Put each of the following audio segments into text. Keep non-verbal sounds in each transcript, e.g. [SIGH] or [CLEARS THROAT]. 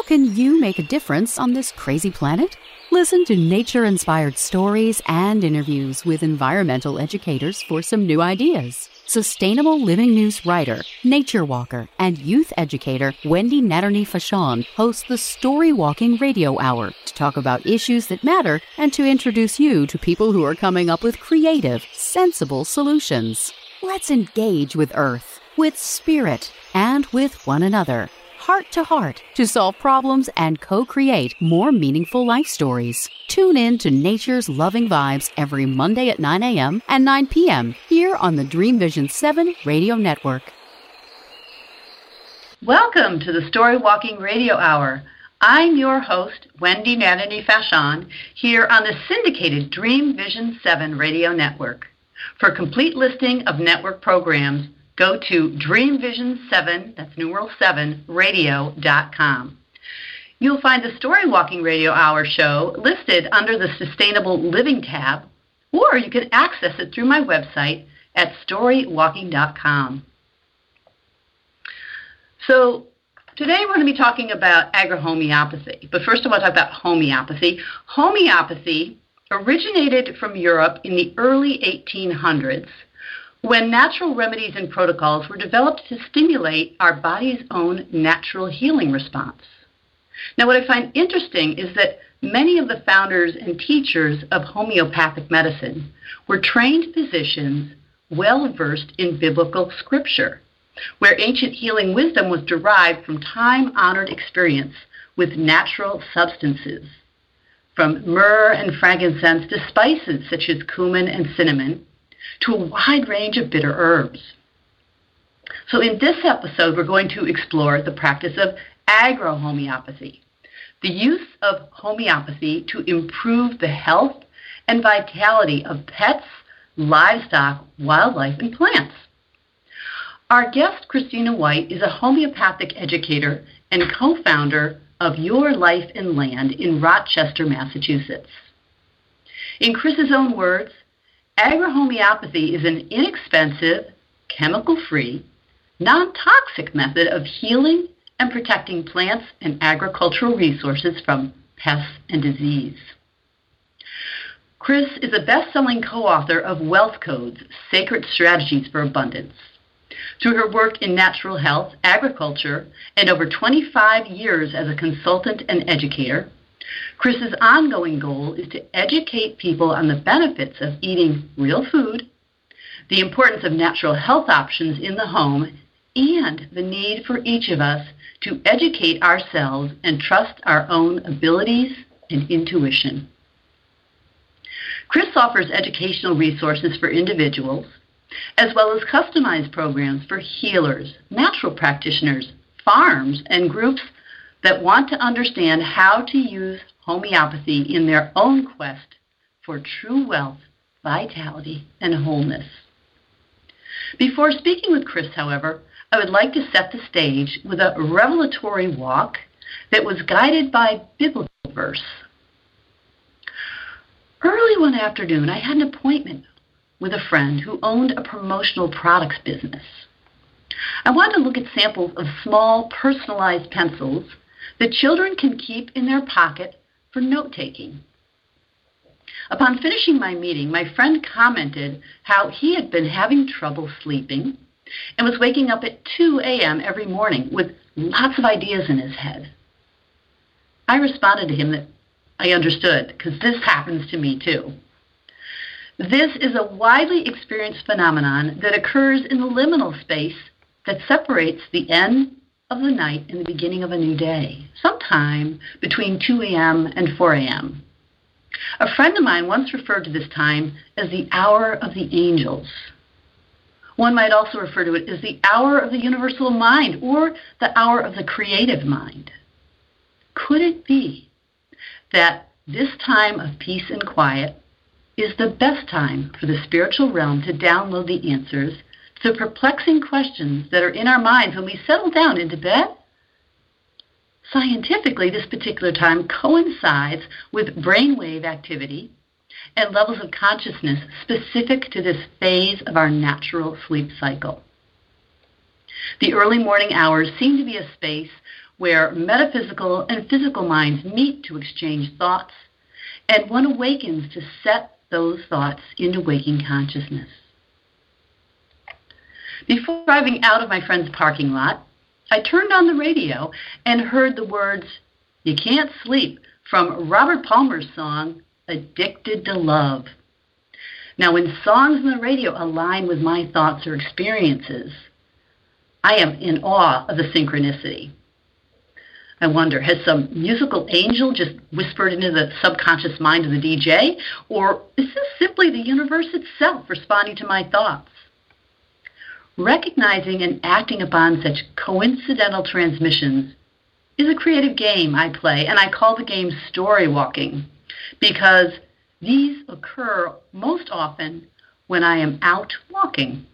How can you make a difference on this crazy planet? Listen to nature inspired stories and interviews with environmental educators for some new ideas. Sustainable Living News writer, nature walker, and youth educator Wendy Nadherny Fachon hosts the Story Walking Radio Hour to talk about issues that matter and to introduce you to people who are coming up with creative, sensible solutions. Let's engage with Earth, with Spirit, and with one another heart to heart to solve problems and co create more meaningful life stories. Tune in to Nature's Loving Vibes every Monday at 9 a.m. and 9 p.m. here on the Dream Vision 7 Radio Network. Welcome to the Story Walking Radio Hour. I'm your host, Wendy Nadherny Fachon, here on the syndicated Dream Vision 7 Radio Network. For complete listing of network programs, go to dreamvision7, that's numeral 7, radio.com. You'll find the Story Walking Radio Hour show listed under the Sustainable Living tab, or you can access it through my website at storywalking.com. So, today we're going to be talking about agrohomeopathy. But first, I want to talk about homeopathy. Homeopathy originated from Europe in the early 1800s when natural remedies and protocols were developed to stimulate our body's own natural healing response. Now, what I find interesting is that many of the founders and teachers of homeopathic medicine were trained physicians well versed in biblical scripture, where ancient healing wisdom was derived from time honored experience with natural substances, from myrrh and frankincense to spices such as cumin and cinnamon to a wide range of bitter herbs. So, in this episode, we're going to explore the practice of agrohomeopathy, the use of homeopathy to improve the health and vitality of pets, livestock, wildlife, and plants. Our guest, Christina White, is a homeopathic educator and co founder of Your Life and Land in Rochester, Massachusetts. In Chris's own words, Agrohomeopathy is an inexpensive, chemical free, non toxic method of healing and protecting plants and agricultural resources from pests and disease. Chris is a best selling co author of Wealth Codes Sacred Strategies for Abundance. Through her work in natural health, agriculture, and over 25 years as a consultant and educator, Chris's ongoing goal is to educate people on the benefits of eating real food, the importance of natural health options in the home, and the need for each of us to educate ourselves and trust our own abilities and intuition. Chris offers educational resources for individuals, as well as customized programs for healers, natural practitioners, farms, and groups that want to understand how to use homeopathy in their own quest for true wealth, vitality, and wholeness. Before speaking with Chris, however, I would like to set the stage with a revelatory walk that was guided by biblical verse. Early one afternoon, I had an appointment with a friend who owned a promotional products business. I wanted to look at samples of small, personalized pencils that children can keep in their pocket for note taking. Upon finishing my meeting, my friend commented how he had been having trouble sleeping and was waking up at 2 a.m. every morning with lots of ideas in his head. I responded to him that I understood because this happens to me too. This is a widely experienced phenomenon that occurs in the liminal space that separates the end of the night and the beginning of a new day, sometime between 2 a.m. and 4 a.m. A friend of mine once referred to this time as the hour of the angels. One might also refer to it as the hour of the universal mind or the hour of the creative mind. Could it be that this time of peace and quiet is the best time for the spiritual realm to download the answers the perplexing questions that are in our minds when we settle down into bed? Scientifically, this particular time coincides with brainwave activity and levels of consciousness specific to this phase of our natural sleep cycle. The early morning hours seem to be a space where metaphysical and physical minds meet to exchange thoughts, and one awakens to set those thoughts into waking consciousness. Before driving out of my friend's parking lot, I turned on the radio and heard the words, You Can't Sleep, from Robert Palmer's song, Addicted to Love. Now, when songs on the radio align with my thoughts or experiences, I am in awe of the synchronicity. I wonder, has some musical angel just whispered into the subconscious mind of the DJ? Or is this simply the universe itself responding to my thoughts? Recognizing and acting upon such coincidental transmissions is a creative game I play, and I call the game story walking because these occur most often when I am out walking.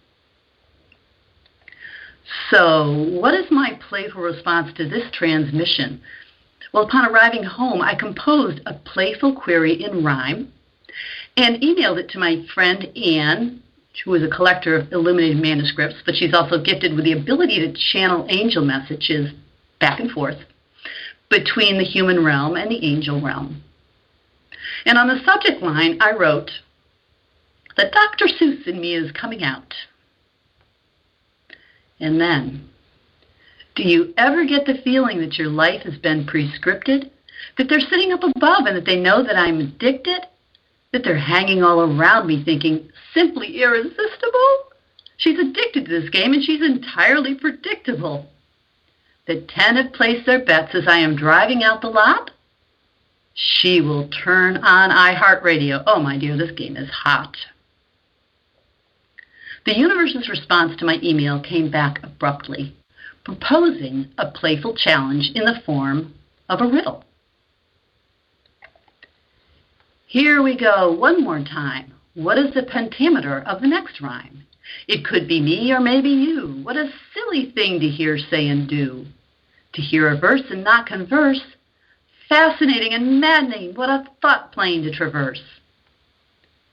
So, what is my playful response to this transmission? Well, upon arriving home, I composed a playful query in rhyme and emailed it to my friend Anne, who is a collector of illuminated manuscripts, but she's also gifted with the ability to channel angel messages back and forth between the human realm and the angel realm. And on the subject line, I wrote, that Dr. Seuss in me is coming out. And then, do you ever get the feeling that your life has been prescripted? That they're sitting up above and that they know that I'm addicted? That they're hanging all around me thinking, simply irresistible? She's addicted to this game and she's entirely predictable. The ten have placed their bets as I am driving out the lot? She will turn on iHeartRadio. Oh, my dear, this game is hot. The universe's response to my email came back abruptly, proposing a playful challenge in the form of a riddle. Here we go one more time. What is the pentameter of the next rhyme? It could be me or maybe you. What a silly thing to hear, say, and do. To hear a verse and not converse. Fascinating and maddening. What a thought plane to traverse.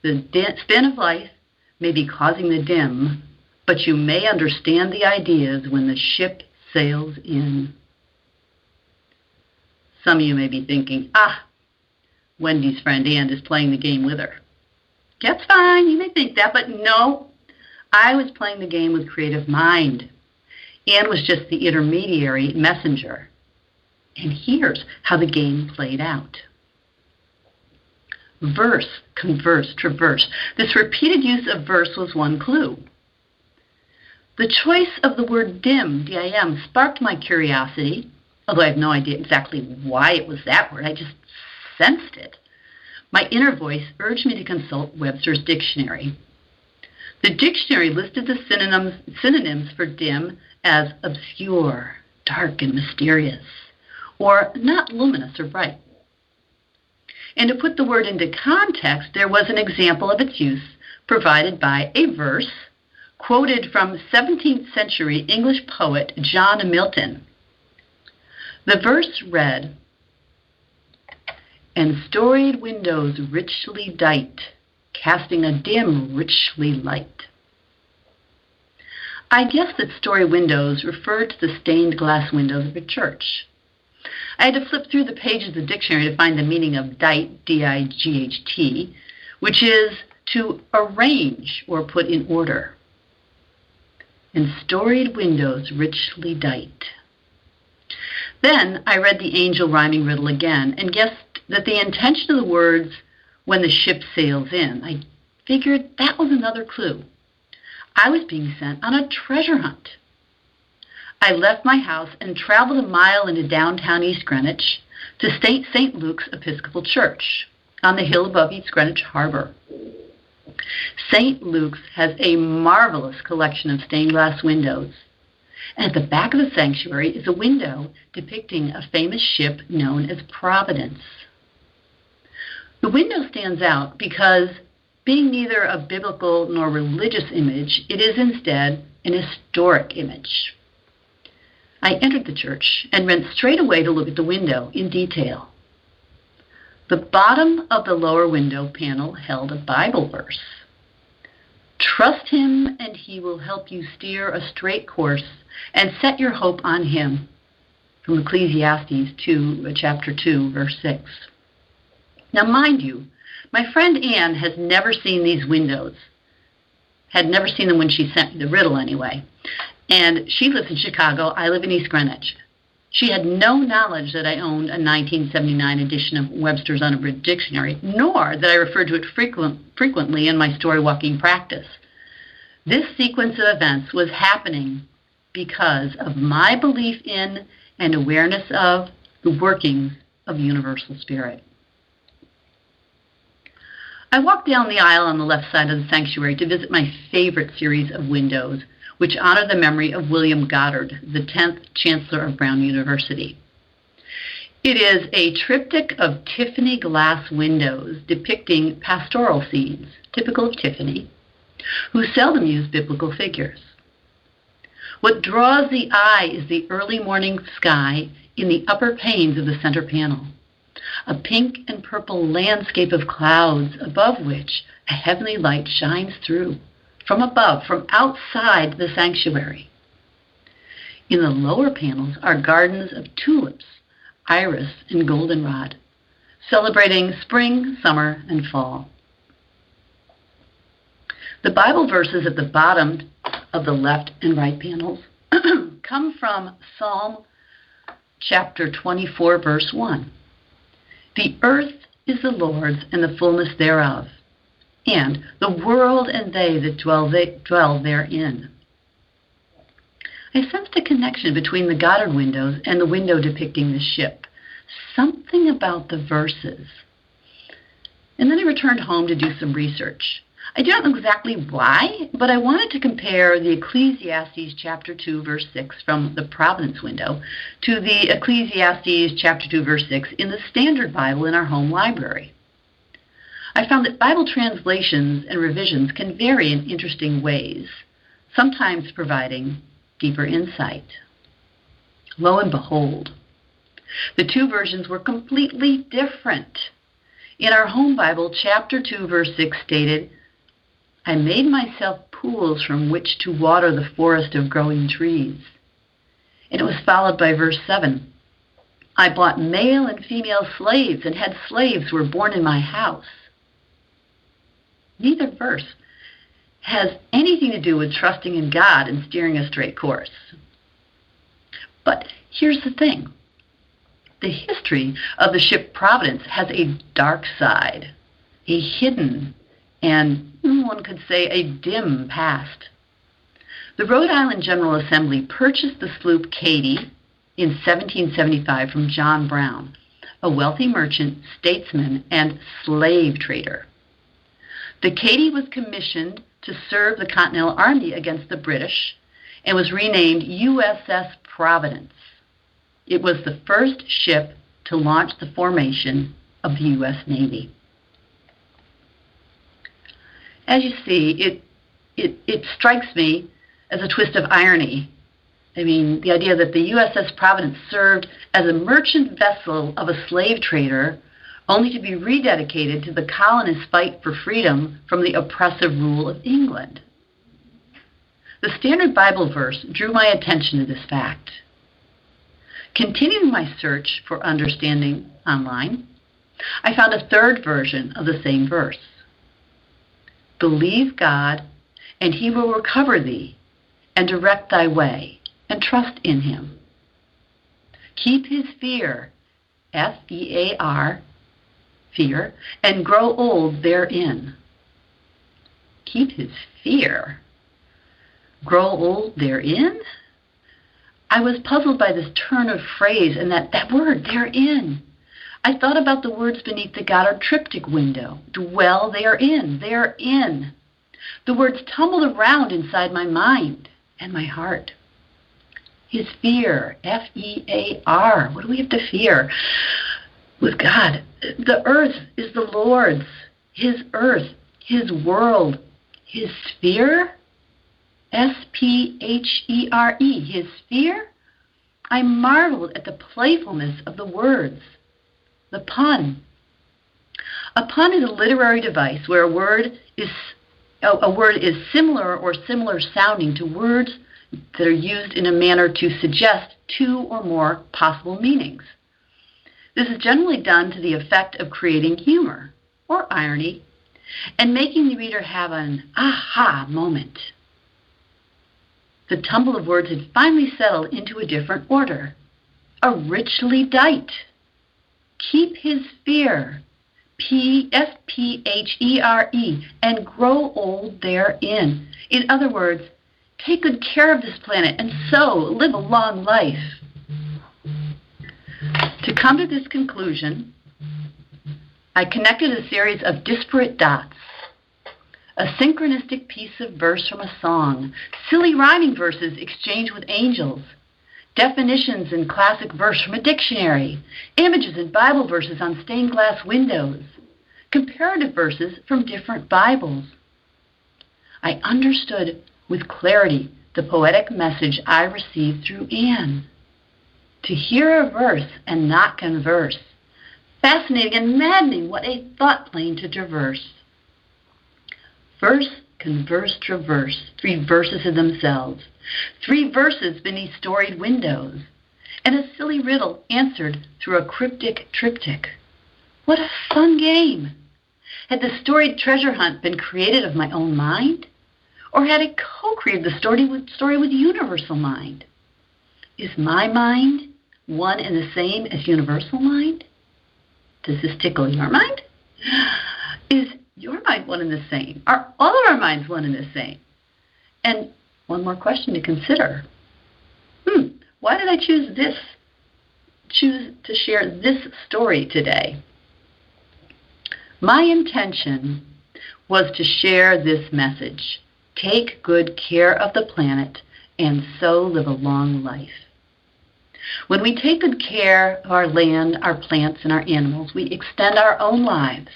The spin of life may be causing the dim, but you may understand the ideas when the ship sails in. Some of you may be thinking, ah, Wendy's friend Ann is playing the game with her. That's fine, you may think that, but no, I was playing the game with creative mind. Ann was just the intermediary messenger. And here's how the game played out verse, converse, traverse. This repeated use of verse was one clue. The choice of the word dim, D-I-M, sparked my curiosity, although I have no idea exactly why it was that word. I just sensed it. My inner voice urged me to consult Webster's dictionary. The dictionary listed the synonyms, synonyms for dim as obscure, dark, and mysterious, or not luminous or bright. And to put the word into context, there was an example of its use provided by a verse quoted from 17th century English poet John Milton. The verse read, And storied windows richly dight, casting a dim, richly light. I guess that story windows referred to the stained glass windows of a church. I had to flip through the pages of the dictionary to find the meaning of dight, D-I-G-H-T, which is to arrange or put in order. And storied windows richly dight. Then I read the angel rhyming riddle again and guessed that the intention of the words, when the ship sails in, I figured that was another clue. I was being sent on a treasure hunt. I left my house and traveled a mile into downtown East Greenwich to St. St. Luke's Episcopal Church on the hill above East Greenwich Harbor. St. Luke's has a marvelous collection of stained glass windows. And at the back of the sanctuary is a window depicting a famous ship known as Providence. The window stands out because, being neither a biblical nor religious image, it is instead an historic image. I entered the church and went straight away to look at the window in detail. The bottom of the lower window panel held a Bible verse. Trust him and he will help you steer a straight course and set your hope on him. from Ecclesiastes 2, uh, chapter 2, verse 6. Now, mind you, my friend Anne has never seen these windows, had never seen them when she sent me the riddle anyway. And she lives in Chicago. I live in East Greenwich. She had no knowledge that I owned a 1979 edition of Webster's Unabridged Dictionary, nor that I referred to it frequent, frequently in my story walking practice. This sequence of events was happening because of my belief in and awareness of the workings of universal spirit. I walked down the aisle on the left side of the sanctuary to visit my favorite series of windows, which honor the memory of William Goddard, the 10th Chancellor of Brown University. It is a triptych of Tiffany glass windows depicting pastoral scenes, typical of Tiffany, who seldom use biblical figures. What draws the eye is the early morning sky in the upper panes of the center panel, a pink and purple landscape of clouds above which a heavenly light shines through, from above, from outside the sanctuary. In the lower panels are gardens of tulips, iris, and goldenrod, celebrating spring, summer, and fall. The Bible verses at the bottom of the left and right panels [CLEARS THROAT] come from Psalm chapter 24, verse 1. The earth is the Lord's and the fullness thereof, and the world and they that dwell, they, dwell therein. I sensed a connection between the Goddard windows and the window depicting the ship. Something about the verses. And then I returned home to do some research. I don't know exactly why, but I wanted to compare the Ecclesiastes chapter 2 verse 6 from the Providence window to the Ecclesiastes chapter 2 verse 6 in the Standard Bible in our home library. I found that Bible translations and revisions can vary in interesting ways, sometimes providing deeper insight. Lo and behold, the two versions were completely different. In our home Bible, chapter 2, verse 6 stated, I made myself pools from which to water the forest of growing trees. And it was followed by verse 7. I bought male and female slaves and had slaves who were born in my house. Neither verse has anything to do with trusting in God and steering a straight course. But here's the thing the history of the ship Providence has a dark side, a hidden and one could say a dim past. The Rhode Island General Assembly purchased the sloop Katy in 1775 from John Brown, a wealthy merchant, statesman, and slave trader. The Katy was commissioned to serve the Continental Army against the British and was renamed USS Providence. It was the first ship to launch the formation of the U.S. Navy as you see, it, it, it strikes me as a twist of irony. I mean, the idea that the USS Providence served as a merchant vessel of a slave trader only to be rededicated to the colonists' fight for freedom from the oppressive rule of England. The Standard Bible verse drew my attention to this fact. Continuing my search for understanding online, I found a third version of the same verse. Believe God, and he will recover thee and direct thy way, and trust in him. Keep his fear, F E A R, fear, and grow old therein. Keep his fear. Grow old therein? I was puzzled by this turn of phrase and that, that word, therein. I thought about the words beneath the Goddard triptych window dwell therein, therein. The words tumbled around inside my mind and my heart. His fear, F E A R. What do we have to fear with God? The earth is the Lord's, His earth, His world, His sphere. S P H E R E, His sphere. I marveled at the playfulness of the words the pun. A pun is a literary device where a word is a word is similar or similar sounding to words that are used in a manner to suggest two or more possible meanings. This is generally done to the effect of creating humor or irony and making the reader have an aha moment. The tumble of words had finally settled into a different order. A richly dight. Keep his fear. P S P H E R E and grow old therein. In other words, take good care of this planet and so live a long life. To come to this conclusion, I connected a series of disparate dots. A synchronistic piece of verse from a song, silly rhyming verses exchanged with angels, definitions in classic verse from a dictionary, images and Bible verses on stained glass windows, comparative verses from different Bibles. I understood with clarity the poetic message I received through Anne. To hear a verse and not converse, fascinating and maddening what a thought plane to traverse. Verse, converse, traverse, three verses in themselves, three verses beneath storied windows, and a silly riddle answered through a cryptic triptych. What a fun game! Had the storied treasure hunt been created of my own mind? Or had I co-created the story with, story with universal mind? Is my mind one and the same as universal mind? Does this tickle your mind? Is your mind one and the same? Are all of our minds one and the same? And one more question to consider. Hmm, why did I choose this, choose to share this story today? My intention was to share this message. Take good care of the planet and so live a long life. When we take good care of our land, our plants, and our animals, we extend our own lives.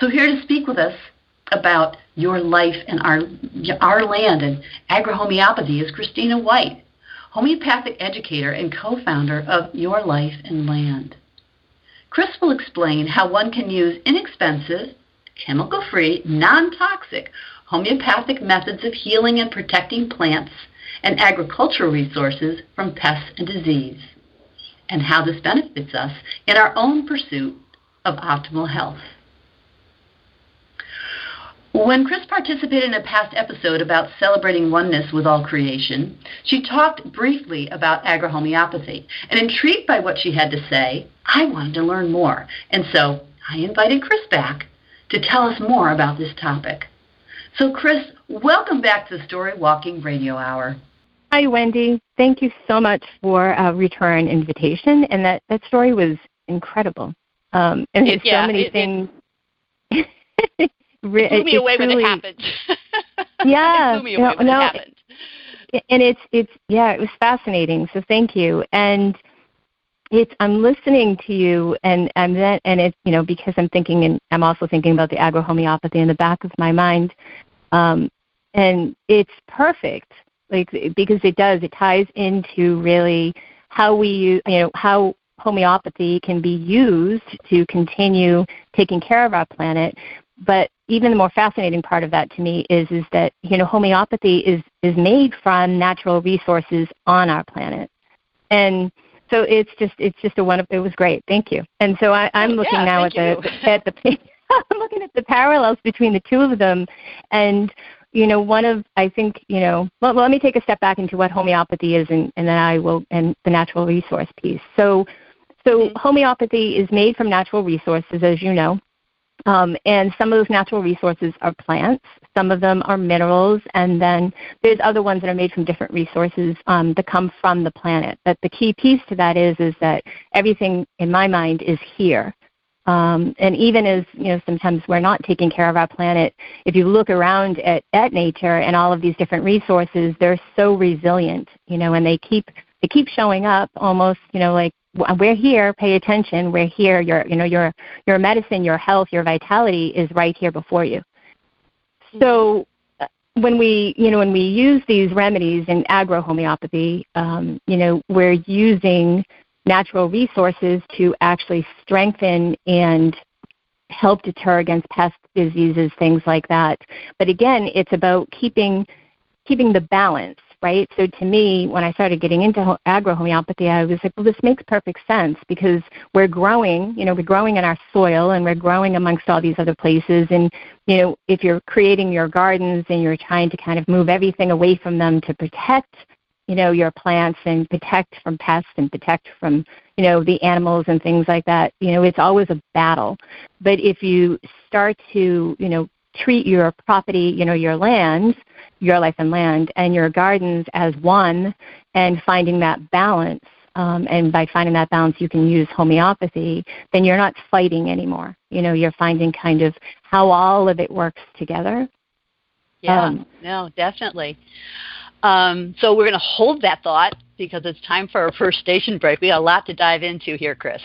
So, here to speak with us about your life and our, our land and agrohomeopathy is Christina White, homeopathic educator and co founder of Your Life and Land. Chris will explain how one can use inexpensive, chemical free, non toxic homeopathic methods of healing and protecting plants and agricultural resources from pests and disease, and how this benefits us in our own pursuit of optimal health. When Chris participated in a past episode about celebrating oneness with all creation, she talked briefly about agrohomeopathy. And intrigued by what she had to say, I wanted to learn more. And so I invited Chris back to tell us more about this topic. So, Chris, welcome back to the Story Walking Radio Hour. Hi, Wendy. Thank you so much for a return invitation. And that, that story was incredible. Um, and there's yeah, so many it, things. It, [LAUGHS] blew me away truly, when it happened. yeah, it blew me away [LAUGHS] no, when no, it happened. And it's it's yeah, it was fascinating. So thank you. And it's I'm listening to you, and and then and it's you know because I'm thinking and I'm also thinking about the agrohomeopathy in the back of my mind, um, and it's perfect like because it does it ties into really how we use you know how homeopathy can be used to continue taking care of our planet but even the more fascinating part of that to me is is that you know homeopathy is is made from natural resources on our planet. And so it's just it's just a wonderful it was great. Thank you. And so I, i'm looking yeah, now at the [LAUGHS] at the [LAUGHS] i'm looking at the parallels between the two of them. And you know, one of I think, you know, well, let me take a step back into what homeopathy is, and, and then I will and the natural resource piece. So, so mm-hmm. homeopathy is made from natural resources, as you know, um, and some of those natural resources are plants, some of them are minerals, and then there's other ones that are made from different resources um, that come from the planet. But the key piece to that is is that everything in my mind is here. Um, and even as you know, sometimes we're not taking care of our planet. If you look around at, at nature and all of these different resources, they're so resilient, you know, and they keep they keep showing up almost, you know, like we're here. Pay attention. We're here. Your you know your your medicine, your health, your vitality is right here before you. So uh, when we you know when we use these remedies in agrohomeopathy, um, you know we're using natural resources to actually strengthen and help deter against pest diseases, things like that. But again, it's about keeping keeping the balance right? So to me, when I started getting into agrohomeopathy, I was like, well, this makes perfect sense because we're growing, you know, we're growing in our soil and we're growing amongst all these other places. And, you know, if you're creating your gardens and you're trying to kind of move everything away from them to protect, you know, your plants and protect from pests and protect from, you know, the animals and things like that, you know, it's always a battle. But if you start to, you know, treat your property, you know, your land, your life and land, and your gardens as one, and finding that balance. Um, and by finding that balance, you can use homeopathy. Then you're not fighting anymore. You know, you're finding kind of how all of it works together. Yeah, um, no, definitely. Um, so we're going to hold that thought because it's time for our [LAUGHS] first station break. We got a lot to dive into here, Chris.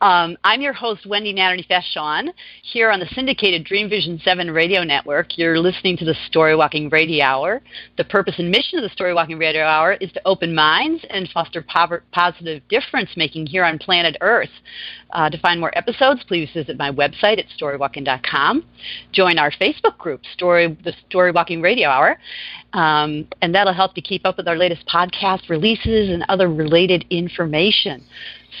Um, I'm your host, Wendy Natalie Fashon, here on the syndicated Dream Vision 7 radio network. You're listening to the Story Walking Radio Hour. The purpose and mission of the Story Walking Radio Hour is to open minds and foster positive difference making here on planet Earth. Uh, to find more episodes, please visit my website at storywalking.com. Join our Facebook group, Story, the Story Walking Radio Hour, um, and that'll help you keep up with our latest podcast releases and other related information.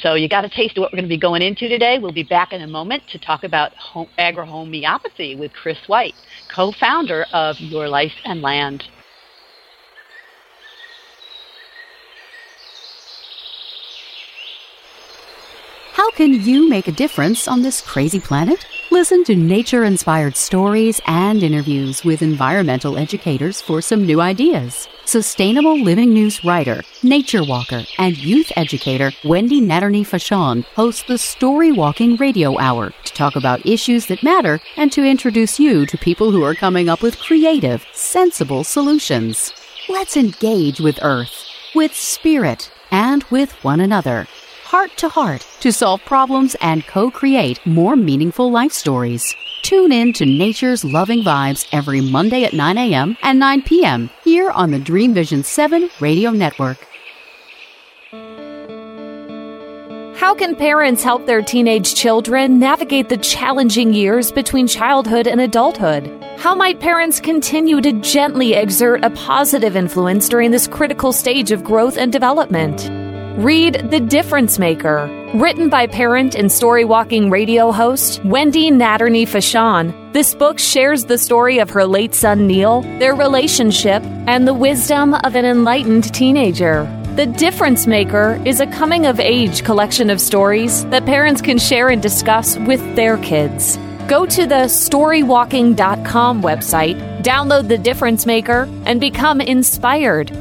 So you got a taste of what we're going to be going into today. We'll be back in a moment to talk about home, agrohomeopathy with Chris White, co-founder of Your Life and Land. How can you make a difference on this crazy planet? Listen to nature inspired stories and interviews with environmental educators for some new ideas. Sustainable Living News writer, nature walker, and youth educator Wendy Nadherny Fachon hosts the Story Walking Radio Hour to talk about issues that matter and to introduce you to people who are coming up with creative, sensible solutions. Let's engage with Earth, with Spirit, and with one another heart to heart to solve problems and co create more meaningful life stories. Tune in to Nature's Loving Vibes every Monday at 9 a.m. and 9 p.m. here on the Dream Vision 7 radio network. How can parents help their teenage children navigate the challenging years between childhood and adulthood? How might parents continue to gently exert a positive influence during this critical stage of growth and development? Read The Difference Maker, written by parent and story walking radio host Wendy Nadherny Fachon. This book shares the story of her late son Neil, their relationship, and the wisdom of an enlightened teenager. The Difference Maker is a coming of age collection of stories that parents can share and discuss with their kids. Go to the storywalking.com website, download The Difference Maker, and become inspired.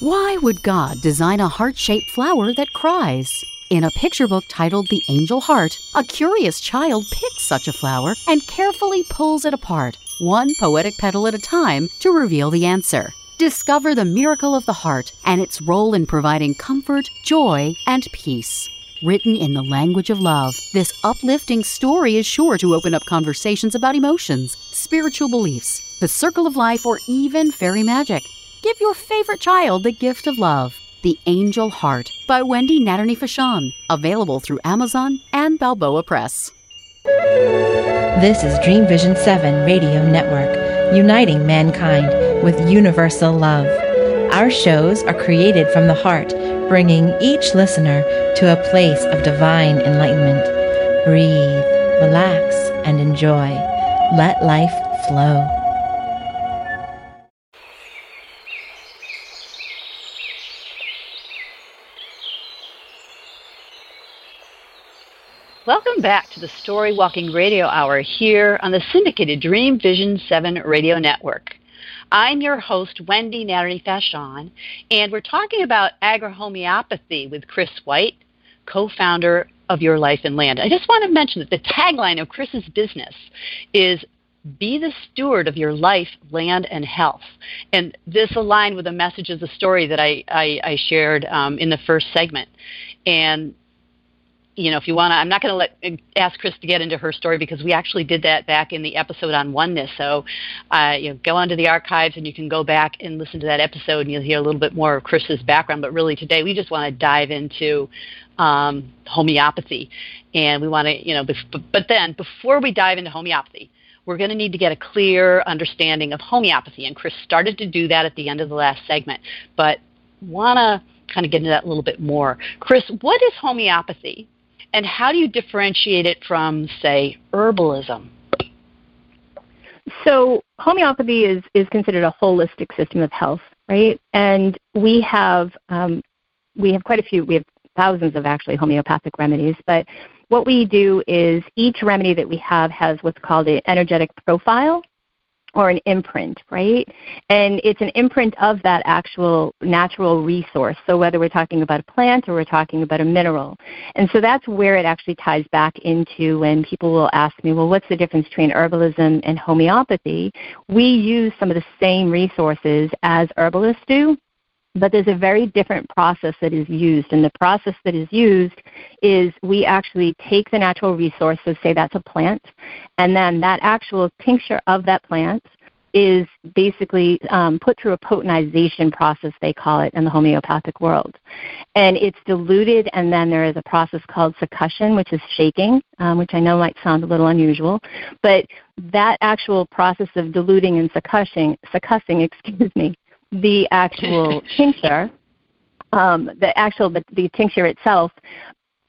Why would God design a heart shaped flower that cries? In a picture book titled The Angel Heart, a curious child picks such a flower and carefully pulls it apart, one poetic petal at a time, to reveal the answer. Discover the miracle of the heart and its role in providing comfort, joy, and peace. Written in the language of love, this uplifting story is sure to open up conversations about emotions, spiritual beliefs, the circle of life, or even fairy magic. Give your favorite child the gift of love. The Angel Heart by Wendy Nadherny Fachon. Available through Amazon and Balboa Press. This is Dream Vision 7 Radio Network, uniting mankind with universal love. Our shows are created from the heart, bringing each listener to a place of divine enlightenment. Breathe, relax, and enjoy. Let life flow. Welcome back to the Story Walking Radio Hour here on the syndicated Dream Vision 7 radio network. I'm your host, Wendy Nadherny Fachon, and we're talking about agrohomeopathy with Chris White, co founder of Your Life and Land. I just want to mention that the tagline of Chris's business is be the steward of your life, land, and health. And this aligned with the message of the story that I, I, I shared um, in the first segment. And you know, if you want to, I'm not going to let ask Chris to get into her story because we actually did that back in the episode on oneness. So, uh, you know, go onto the archives and you can go back and listen to that episode, and you'll hear a little bit more of Chris's background. But really, today we just want to dive into um, homeopathy, and we want to, you know, but then before we dive into homeopathy, we're going to need to get a clear understanding of homeopathy. And Chris started to do that at the end of the last segment, but want to kind of get into that a little bit more. Chris, what is homeopathy, and how do you differentiate it from, say, herbalism? So homeopathy is, is considered a holistic system of health, right? And we have um, we have quite a few. We have thousands of actually homeopathic remedies, but what we do is each remedy that we have has what's called an energetic profile or an imprint, right? And it's an imprint of that actual natural resource. So whether we're talking about a plant or we're talking about a mineral. And so that's where it actually ties back into when people will ask me, well, what's the difference between herbalism and homeopathy? We use some of the same resources as herbalists do, but there's a very different process that is used. And the process that is used is we actually take the natural resources, say that's a plant, and then that actual tincture of that plant is basically um, put through a potentization process, they call it in the homeopathic world. And it's diluted, and then there is a process called succussion, which is shaking, um, which I know might sound a little unusual. But that actual process of diluting and succussing, succussing, [LAUGHS] excuse me, the actual [LAUGHS] tincture, um, the actual the, the tincture itself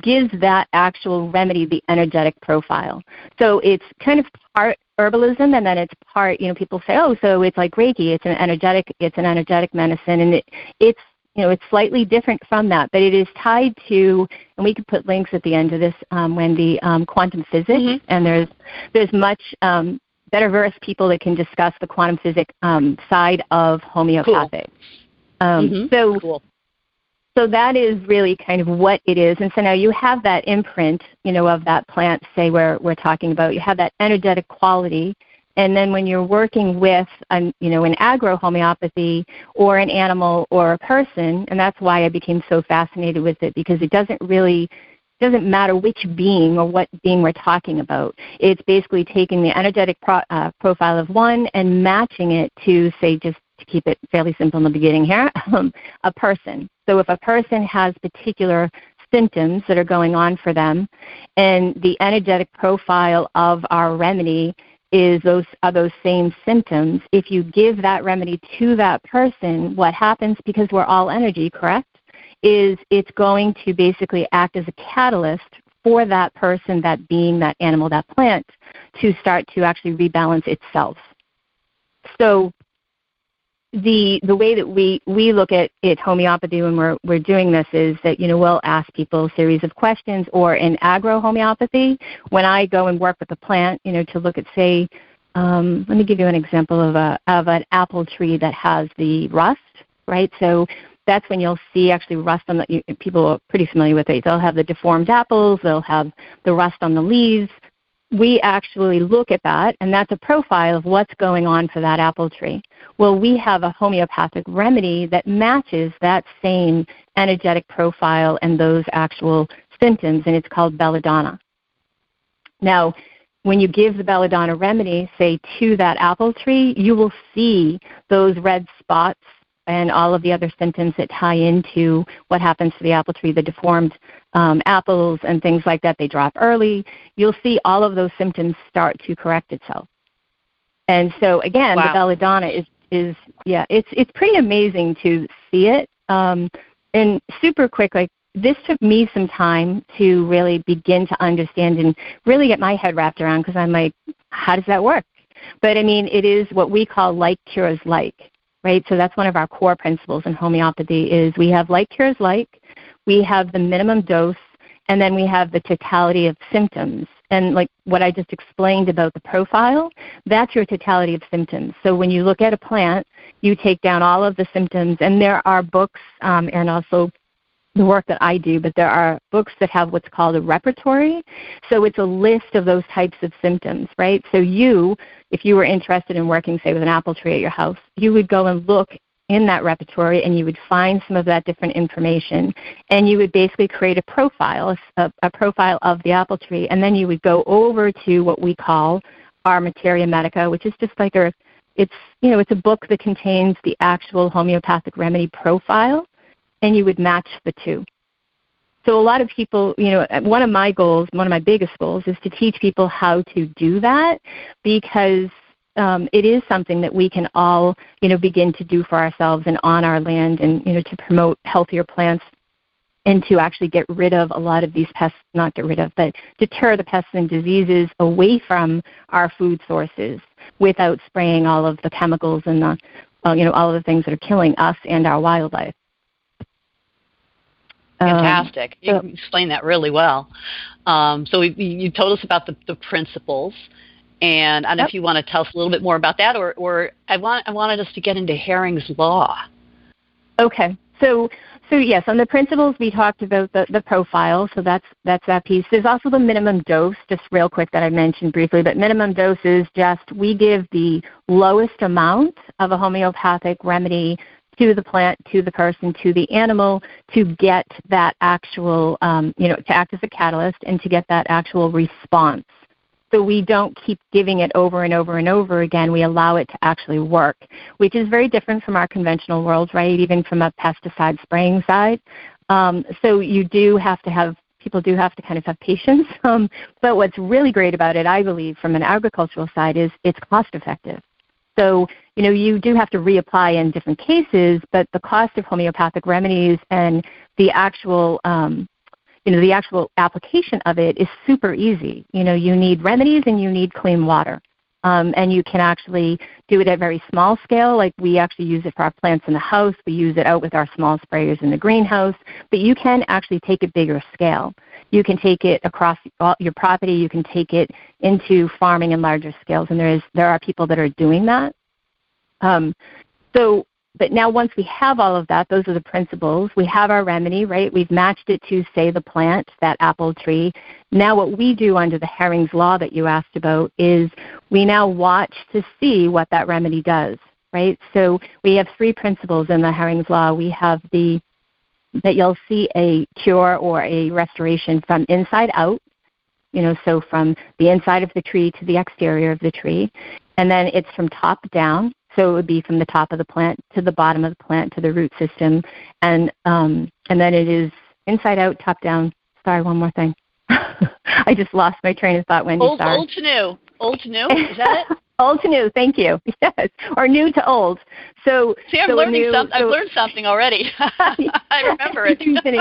gives that actual remedy the energetic profile. So it's kind of part herbalism and then it's part you know people say oh so it's like reiki it's an energetic it's an energetic medicine and it it's you know it's slightly different from that but it is tied to and we could put links at the end of this um, wendy um, quantum physics mm-hmm. and there's there's much um, better versed people that can discuss the quantum physics um, side of homeopathic. Cool. Um, mm-hmm. So, cool. so that is really kind of what it is. And so now you have that imprint, you know, of that plant. Say where we're talking about, you have that energetic quality. And then when you're working with, an, you know, an agro homeopathy or an animal or a person, and that's why I became so fascinated with it because it doesn't really doesn't matter which being or what being we're talking about. It's basically taking the energetic pro, uh, profile of one and matching it to, say, just to keep it fairly simple in the beginning here, [LAUGHS] um, a person. So if a person has particular symptoms that are going on for them, and the energetic profile of our remedy is those are those same symptoms. If you give that remedy to that person, what happens because we're all energy, correct? Is it's going to basically act as a catalyst for that person, that being, that animal, that plant to start to actually rebalance itself. So the the way that we we look at it homeopathy when we're we're doing this is that you know we'll ask people a series of questions or in agro homeopathy when I go and work with a plant you know to look at say um, let me give you an example of a of an apple tree that has the rust right so that's when you'll see actually rust on the people are pretty familiar with it. They'll have the deformed apples, they'll have the rust on the leaves. We actually look at that, and that's a profile of what's going on for that apple tree. Well, we have a homeopathic remedy that matches that same energetic profile and those actual symptoms, and it's called belladonna. Now, when you give the belladonna remedy, say to that apple tree, you will see those red spots and all of the other symptoms that tie into what happens to the apple tree, the deformed um, apples and things like that, they drop early. You'll see all of those symptoms start to correct itself. And so again, wow. the belladonna is is yeah, it's it's pretty amazing to see it. Um, and super quick, like this took me some time to really begin to understand and really get my head wrapped around because I'm like, how does that work? But I mean, it is what we call like cures like right? So that's one of our core principles in homeopathy is we have like cures like, we have the minimum dose, and then we have the totality of symptoms. And like what I just explained about the profile, that's your totality of symptoms. So when you look at a plant, you take down all of the symptoms, and there are books um, and also the work that I do, but there are books that have what's called a repertory. So it's a list of those types of symptoms, right? So you, if you were interested in working, say, with an apple tree at your house, you would go and look in that repertory and you would find some of that different information and you would basically create a profile, a, a profile of the apple tree, and then you would go over to what we call our materia medica, which is just like a it's you know it's a book that contains the actual homeopathic remedy profile and you would match the two. so a lot of people, you know, one of my goals, one of my biggest goals is to teach people how to do that because um, it is something that we can all, you know, begin to do for ourselves and on our land and, you know, to promote healthier plants and to actually get rid of a lot of these pests, not get rid of, but deter the pests and diseases away from our food sources without spraying all of the chemicals and the, uh, you know, all of the things that are killing us and our wildlife. Um, Fantastic. Um, you explained that really well. Um, so we, you told us about the, the principles, and I don't yep. know if you want to tell us a little bit more about that, or, or I want I wanted us to get into Hering's law. Okay. So so yes, on the principles we talked about the, the profile, so that's that's that piece. There's also the minimum dose, just real quick that I mentioned briefly, but minimum dose is just we give the lowest amount of a homeopathic remedy to the plant, to the person, to the animal to get that actual, um, you know, to act as a catalyst and to get that actual response. So we don't keep giving it over and over and over again. We allow it to actually work, which is very different from our conventional world, right? Even from a pesticide spraying side. Um, so you do have to have people do have to kind of have patience. [LAUGHS] Um, but what's really great about it, I believe, from an agricultural side, is it's cost effective. So, you know, you do have to reapply in different cases, but the cost of homeopathic remedies and the actual, um, you know, the actual application of it is super easy. You know, you need remedies and you need clean water. Um, and you can actually do it at very small scale, like we actually use it for our plants in the house. We use it out with our small sprayers in the greenhouse. But you can actually take it bigger scale. You can take it across your property. You can take it into farming in larger scales, and there is there are people that are doing that. Um, so, but now once we have all of that, those are the principles. We have our remedy, right? We've matched it to say the plant, that apple tree. Now what we do under the Hering's law that you asked about is we now watch to see what that remedy does, right? So we have three principles in the Hering's law. We have the that you'll see a cure or a restoration from inside out, you know, so from the inside of the tree to the exterior of the tree. And then it's from top down, so it would be from the top of the plant to the bottom of the plant to the root system. And, um, and then it is inside out, top down. Sorry, one more thing. [LAUGHS] I just lost my train of thought, Wendy. Old, sorry. old to new. Old to new? Is that it? [LAUGHS] old to new. Thank you. [LAUGHS] Yes, or new to old. So, see, I'm so learning new, something. So, I've learned something already. [LAUGHS] [LAUGHS] I remember it. you've been,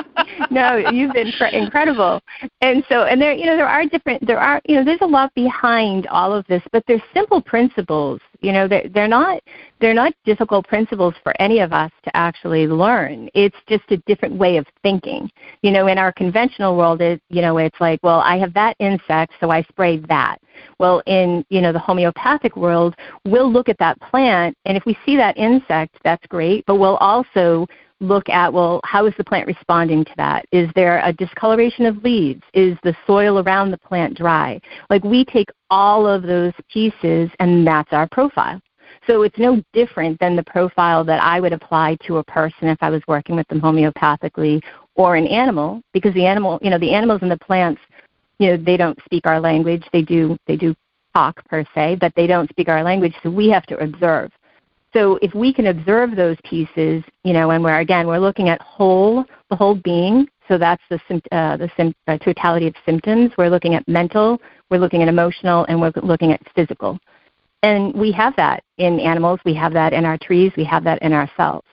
no, you've been incredible. And so, and there, you know, there are different. There are, you know, there's a lot behind all of this, but there's simple principles. You know, they're, they're not they're not difficult principles for any of us to actually learn. It's just a different way of thinking. You know, in our conventional world, it, you know, it's like, well, I have that insect, so I spray that. Well, in you know the homeopathic world, we'll look at that plant, and if we see that insect, that's great. But we'll also look at well, how is the plant responding to that? Is there a discoloration of leaves? Is the soil around the plant dry? Like we take all of those pieces, and that's our profile. So it's no different than the profile that I would apply to a person if I was working with them homeopathically or an animal, because the animal, you know, the animals and the plants you know they don't speak our language they do they do talk per se but they don't speak our language so we have to observe so if we can observe those pieces you know and we're again we're looking at whole the whole being so that's the uh, the uh, totality of symptoms. We're looking at mental we're looking at emotional and we're looking at physical. And we have that in animals we have that in our trees we have that in ourselves.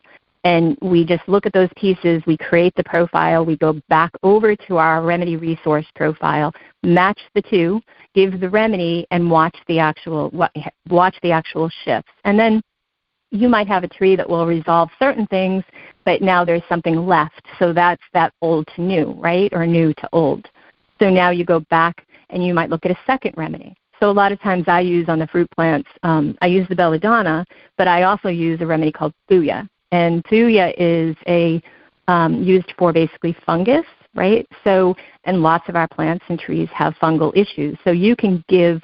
And we just look at those pieces, we create the profile, we go back over to our remedy resource profile, match the two, give the remedy, and watch the actual watch the actual shifts. And then you might have a tree that will resolve certain things, but now there's something left. So that's that old to new, right? Or new to old. So now you go back and you might look at a second remedy. So a lot of times I use on the fruit plants, um, I use the belladonna, but I also use a remedy called thuya. And thuya is a um, used for basically fungus, right? So, and lots of our plants and trees have fungal issues. So you can give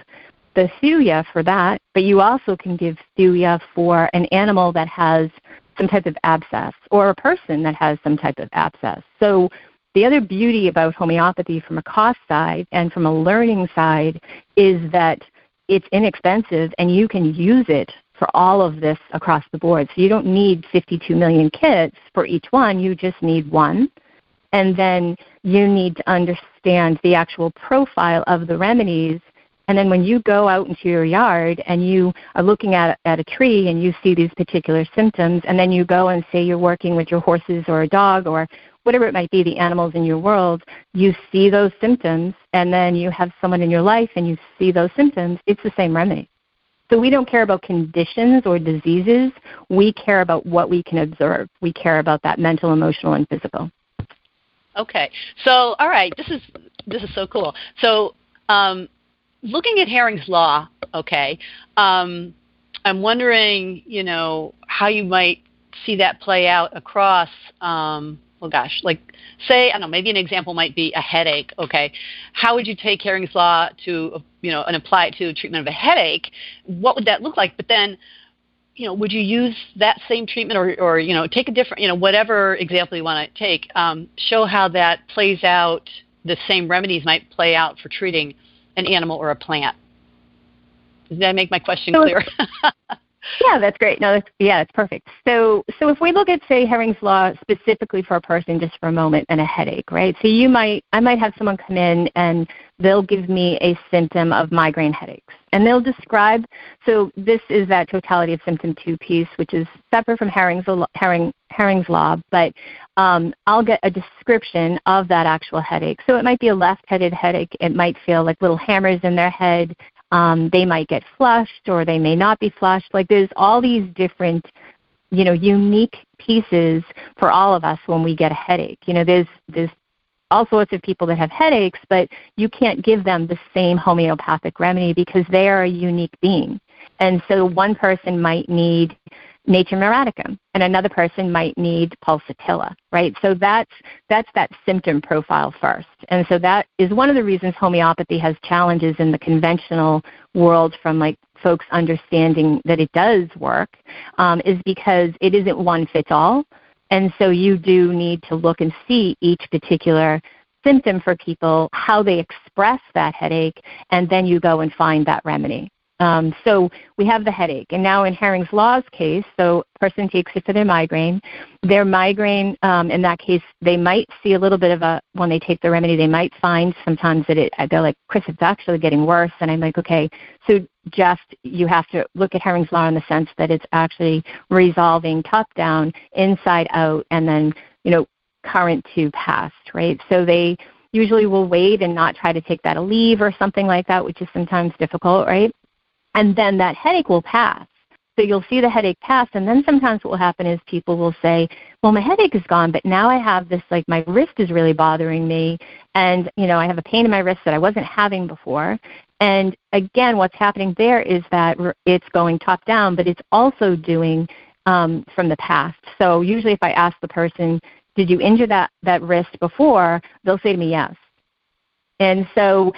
the thuya for that, but you also can give thuya for an animal that has some type of abscess or a person that has some type of abscess. So the other beauty about homeopathy from a cost side and from a learning side is that it's inexpensive and you can use it for all of this across the board. So you don't need 52 million kits for each one, you just need one. And then you need to understand the actual profile of the remedies. And then when you go out into your yard and you are looking at, at a tree and you see these particular symptoms, and then you go and say you're working with your horses or a dog or whatever it might be, the animals in your world, you see those symptoms, and then you have someone in your life and you see those symptoms, it's the same remedy. So we don't care about conditions or diseases. We care about what we can observe. We care about that mental, emotional, and physical. Okay. So, all right, this is this is so cool. So, um, looking at Hering's law, okay, um, I'm wondering, you know, how you might see that play out across um, well, gosh, like say, I don't know, maybe an example might be a headache. Okay, how would you take Hering's law to, you know, and apply it to treatment of a headache? What would that look like? But then, you know, would you use that same treatment, or, or you know, take a different, you know, whatever example you want to take, um, show how that plays out. The same remedies might play out for treating an animal or a plant. Does that make my question clear? [LAUGHS] Yeah, that's great. No, that's, yeah, that's perfect. So, so if we look at say Hering's law specifically for a person, just for a moment, and a headache, right? So you might, I might have someone come in and they'll give me a symptom of migraine headaches, and they'll describe. So this is that totality of symptom two piece, which is separate from Hering's Hering, Hering's law, but um, I'll get a description of that actual headache. So it might be a left-headed headache. It might feel like little hammers in their head. Um, they might get flushed or they may not be flushed. Like there's all these different, you know, unique pieces for all of us when we get a headache. You know, there's there's all sorts of people that have headaches, but you can't give them the same homeopathic remedy because they are a unique being. And so one person might need Natrum Muriaticum, and another person might need pulsatilla, right? So that's that's that symptom profile first, and so that is one of the reasons homeopathy has challenges in the conventional world from like folks understanding that it does work, um, is because it isn't one fits all, and so you do need to look and see each particular symptom for people, how they express that headache, and then you go and find that remedy. Um, so we have the headache. And now in Hering's Law's case, so person takes it for their migraine. Their migraine, um, in that case, they might see a little bit of a, when they take the remedy, they might find sometimes that it, they're like, Chris, it's actually getting worse. And I'm like, okay, so just you have to look at Hering's Law in the sense that it's actually resolving top down, inside out, and then, you know, current to past, right? So they usually will wait and not try to take that a leave or something like that, which is sometimes difficult, right? And then that headache will pass. So you'll see the headache pass, and then sometimes what will happen is people will say, "Well, my headache is gone, but now I have this like my wrist is really bothering me, and you know I have a pain in my wrist that I wasn't having before." And again, what's happening there is that it's going top down, but it's also doing um, from the past. So usually, if I ask the person, "Did you injure that that wrist before?" they'll say to me, "Yes." And so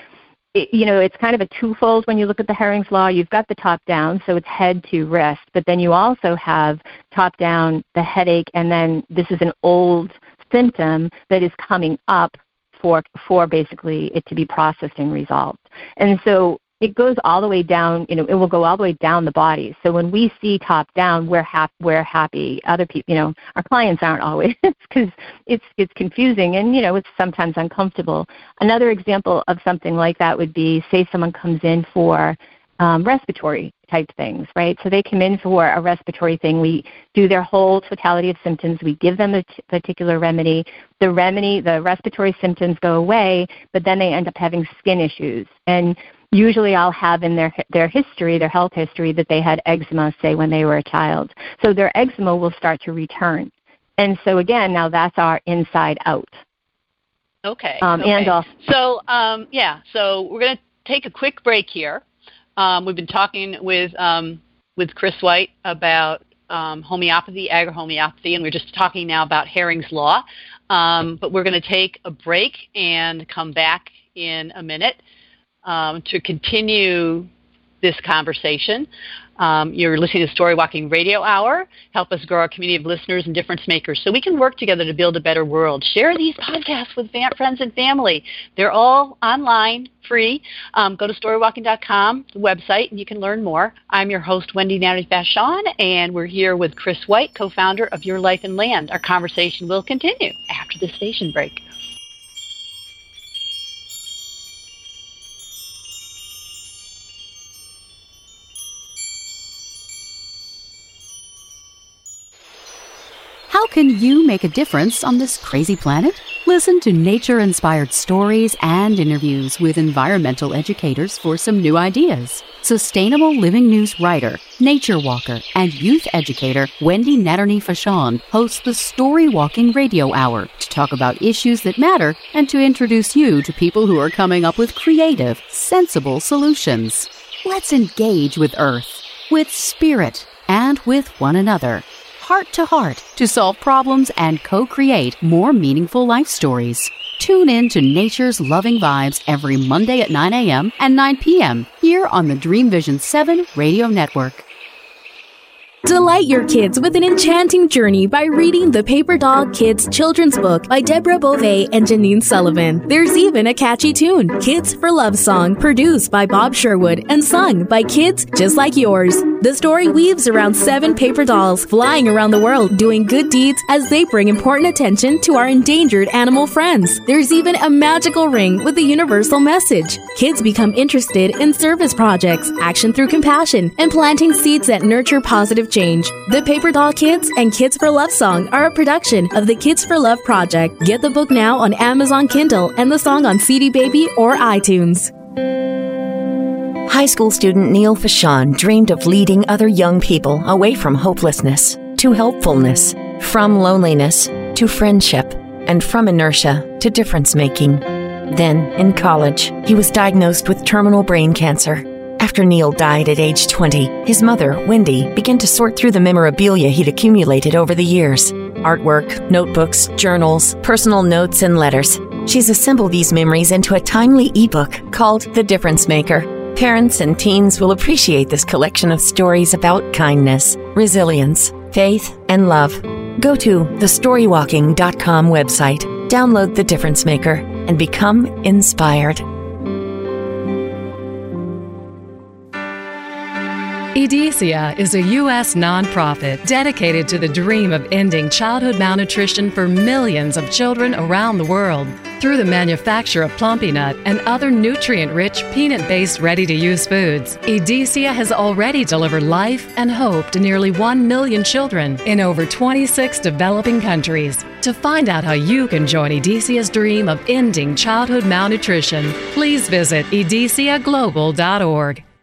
it, you know, it's kind of a twofold when you look at the Hering's Law. You've got the top down, so it's head to wrist, but then you also have top down the headache, and then this is an old symptom that is coming up for for basically it to be processed and resolved. And so it goes all the way down, you know, it will go all the way down the body. So when we see top down, we're happy, we're happy. Other people, you know, our clients aren't always [LAUGHS] because it's it's confusing and you know it's sometimes uncomfortable. Another example of something like that would be, say, someone comes in for um, respiratory type things, right? So they come in for a respiratory thing. We do their whole totality of symptoms. We give them a t- particular remedy. The remedy, the respiratory symptoms go away, but then they end up having skin issues. And usually I'll have in their their history, their health history, that they had eczema, say when they were a child. So their eczema will start to return. And so again, now that's our inside out. Okay. Um, okay. And also, so um, yeah, so we're going to take a quick break here. Um, we've been talking with um, with Chris White about um, homeopathy, agrohomeopathy, and we're just talking now about Hering's law. Um, but we're going to take a break and come back in a minute um, to continue this conversation. Um, you're listening to Story Walking Radio Hour. Help us grow our community of listeners and difference makers so we can work together to build a better world. Share these podcasts with friends and family. They're all online, free. Um, go to storywalking.com, the website, and you can learn more. I'm your host, Wendy Nadherny Fachon, and we're here with Chris White, co founder of Your Life and Land. Our conversation will continue after the station break. Can you make a difference on this crazy planet? Listen to nature inspired stories and interviews with environmental educators for some new ideas. Sustainable Living News writer, nature walker, and youth educator Wendy Nadherny Fachon hosts the Story Walking Radio Hour to talk about issues that matter and to introduce you to people who are coming up with creative, sensible solutions. Let's engage with Earth, with Spirit, and with one another heart to heart to solve problems and co create more meaningful life stories. Tune in to Nature's Loving Vibes every Monday at 9 a.m. and 9 p.m. here on the Dream Vision 7 Radio Network. Delight your kids with an enchanting journey by reading the Paper Doll Kids children's book by Deborah Bove and Janine Sullivan. There's even a catchy tune, Kids for Love song, produced by Bob Sherwood and sung by kids just like yours. The story weaves around seven paper dolls flying around the world doing good deeds as they bring important attention to our endangered animal friends. There's even a magical ring with a universal message. Kids become interested in service projects, action through compassion, and planting seeds that nurture positive change. The Paper Doll Kids and Kids for Love song are a production of the Kids for Love Project. Get the book now on Amazon Kindle and the song on CD Baby or iTunes. High school student Neil Fachon dreamed of leading other young people away from hopelessness to helpfulness, from loneliness to friendship, and from inertia to difference making. Then, in college, he was diagnosed with terminal brain cancer. After Neil died at age 20, his mother, Wendy, began to sort through the memorabilia he'd accumulated over the years artwork, notebooks, journals, personal notes, and letters. She's assembled these memories into a timely ebook called The Difference Maker. Parents and teens will appreciate this collection of stories about kindness, resilience, faith, and love. Go to thestorywalking.com website, download The Difference Maker, and become inspired. Edesia is a U.S. nonprofit dedicated to the dream of ending childhood malnutrition for millions of children around the world. Through the manufacture of Plumpy'Nut and other nutrient rich peanut based ready to use foods, Edesia has already delivered life and hope to nearly 1 million children in over 26 developing countries. To find out how you can join Edesia's dream of ending childhood malnutrition, please visit edesiaglobal.org.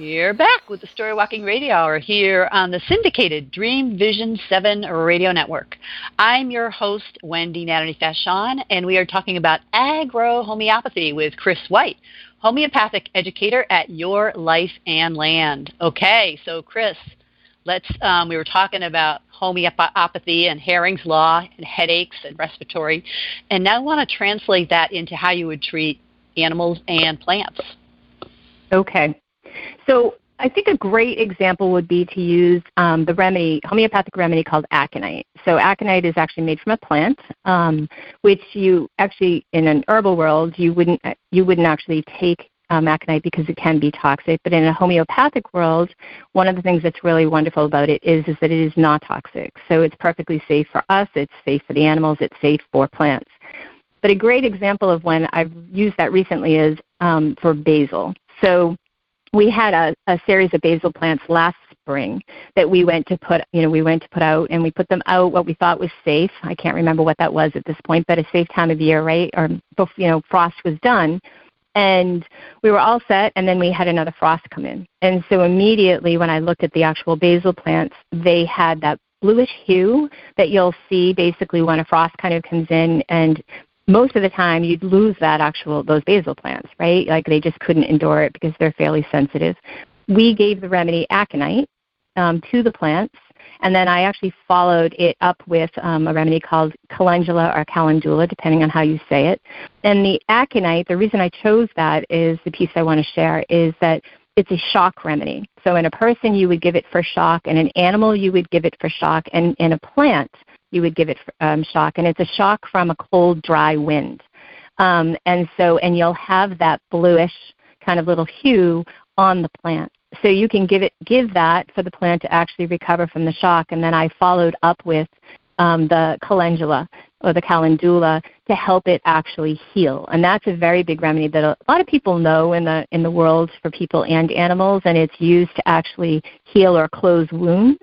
We're back with the Story Walking Radio Hour here on the syndicated Dream Vision 7 radio network. I'm your host, Wendy Nadherny Fachon, and we are talking about agro homeopathy with Chris White, homeopathic educator at Your Life and Land. Okay, so Chris, let's, um, we were talking about homeopathy and Hering's Law and headaches and respiratory, and now I want to translate that into how you would treat animals and plants. Okay. So I think a great example would be to use um, the remedy, homeopathic remedy called aconite. So aconite is actually made from a plant, um, which you actually, in an herbal world, you wouldn't you wouldn't actually take um, aconite because it can be toxic. But in a homeopathic world, one of the things that's really wonderful about it is is that it is not toxic. So it's perfectly safe for us. It's safe for the animals. It's safe for plants. But a great example of when I've used that recently is um, for basil. So we had a, a series of basil plants last spring that we went to put you know we went to put out and we put them out what we thought was safe. I can't remember what that was at this point but a safe time of year right? Or you know frost was done and we were all set and then we had another frost come in. And so immediately when i looked at the actual basil plants they had that bluish hue that you'll see basically when a frost kind of comes in and most of the time you'd lose that actual those basil plants, right? Like they just couldn't endure it because they're fairly sensitive. We gave the remedy aconite um, to the plants, and then I actually followed it up with um, a remedy called calendula or calendula, depending on how you say it. And the aconite, the reason I chose that is the piece I want to share is that it's a shock remedy. So in a person, you would give it for shock, and in an animal, you would give it for shock, and in a plant, you would give it um, shock. And it's a shock from a cold, dry wind. Um, and so, and you'll have that bluish kind of little hue on the plant. So you can give it give that for the plant to actually recover from the shock. And then I followed up with um, the calendula or the calendula to help it actually heal. And that's a very big remedy that a lot of people know in the in the world for people and animals, and it's used to actually heal or close wounds.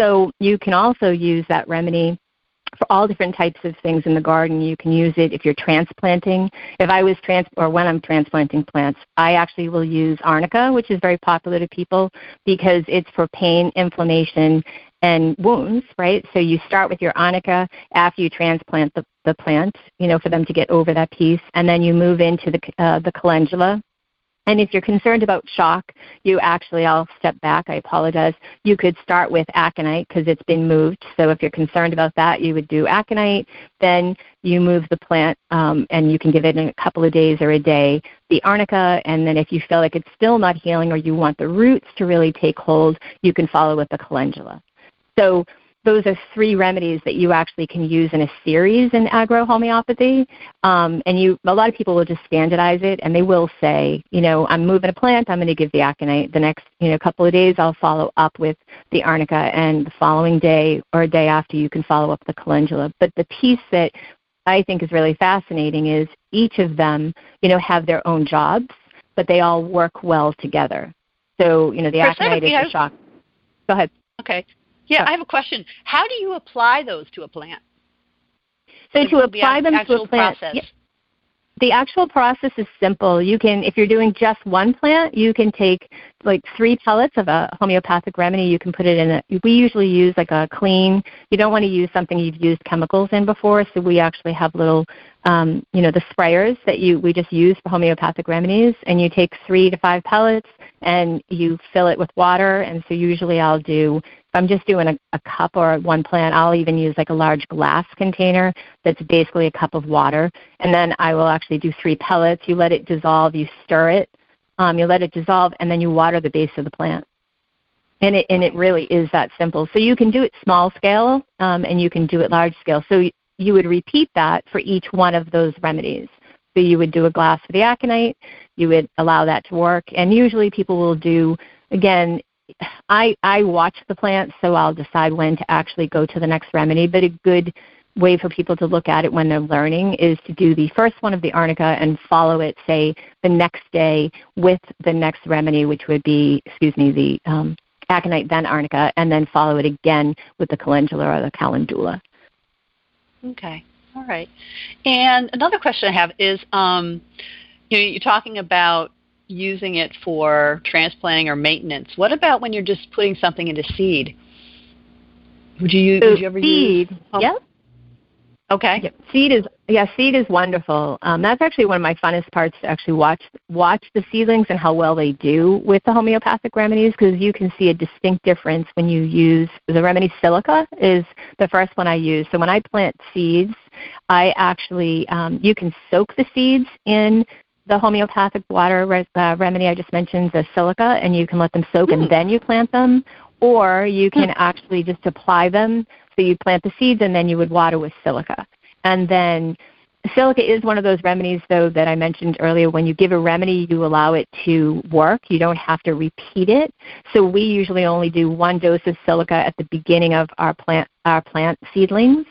So you can also use that remedy for all different types of things in the garden. You can use it if you're transplanting. If I was trans or when I'm transplanting plants, I actually will use arnica, which is very popular to people because it's for pain, inflammation, and wounds, right? So you start with your arnica after you transplant the, the plant, you know, for them to get over that piece, and then you move into the uh, the calendula. And if you're concerned about shock, you actually, I'll step back, I apologize. You could start with aconite because it's been moved. So if you're concerned about that, you would do aconite. Then you move the plant um, and you can give it in a couple of days or a day the arnica. And then if you feel like it's still not healing or you want the roots to really take hold, you can follow with the calendula. So those are three remedies that you actually can use in a series in agrohomeopathy. Um, and you, a lot of people will just standardize it, and they will say, you know, I'm moving a plant, I'm going to give the aconite. The next, you know, couple of days, I'll follow up with the arnica, and the following day or a day after, you can follow up the calendula. But the piece that I think is really fascinating is each of them, you know, have their own jobs, but they all work well together. So, you know, the aconite is a shock. Go ahead. Okay. Yeah, I have a question. How do you apply those to a plant? So to apply them to a plant, yeah, the actual process is simple. You can, if you're doing just one plant, you can take like three pellets of a homeopathic remedy. You can put it in a. We usually use like a clean. You don't want to use something you've used chemicals in before. So we actually have little, um, you know, the sprayers that you we just use for homeopathic remedies. And you take three to five pellets and you fill it with water. And so usually I'll do if I'm just doing a, a cup or one plant, I'll even use like a large glass container that's basically a cup of water. And then I will actually do three pellets. You let it dissolve, you stir it, um, you let it dissolve, and then you water the base of the plant. And it, and it really is that simple. So you can do it small scale um, and you can do it large scale. So you would repeat that for each one of those remedies. So you would do a glass for the aconite, you would allow that to work, and usually people will do again I I watch the plants, so I'll decide when to actually go to the next remedy. But a good way for people to look at it when they're learning is to do the first one of the arnica and follow it, say, the next day with the next remedy, which would be, excuse me, the um, aconite, then arnica, and then follow it again with the calendula or the calendula. Okay. All right. And another question I have is, um, you know, you're talking about using it for transplanting or maintenance. What about when you're just putting something into seed? Would you, so would you ever seed, use? Oh. Yep. Okay. Yep. Seed is yeah, seed is wonderful. Um, that's actually one of my funnest parts to actually watch watch the seedlings and how well they do with the homeopathic remedies because you can see a distinct difference when you use the remedy silica is the first one I use. So when I plant seeds, I actually um, you can soak the seeds in the homeopathic water re- uh, remedy I just mentioned, the silica, and you can let them soak mm. and hmm. then you plant them, or you can mm. actually just apply them. So you plant the seeds and then you would water with silica. And then silica is one of those remedies, though, that I mentioned earlier. When you give a remedy, you allow it to work. You don't have to repeat it. So we usually only do one dose of silica at the beginning of our plant our plant seedlings.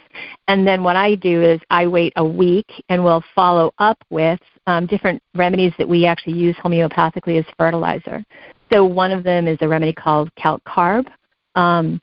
And then what I do is I wait a week and we'll follow up with um, different remedies that we actually use homeopathically as fertilizer. So one of them is a remedy called calc carb. Um,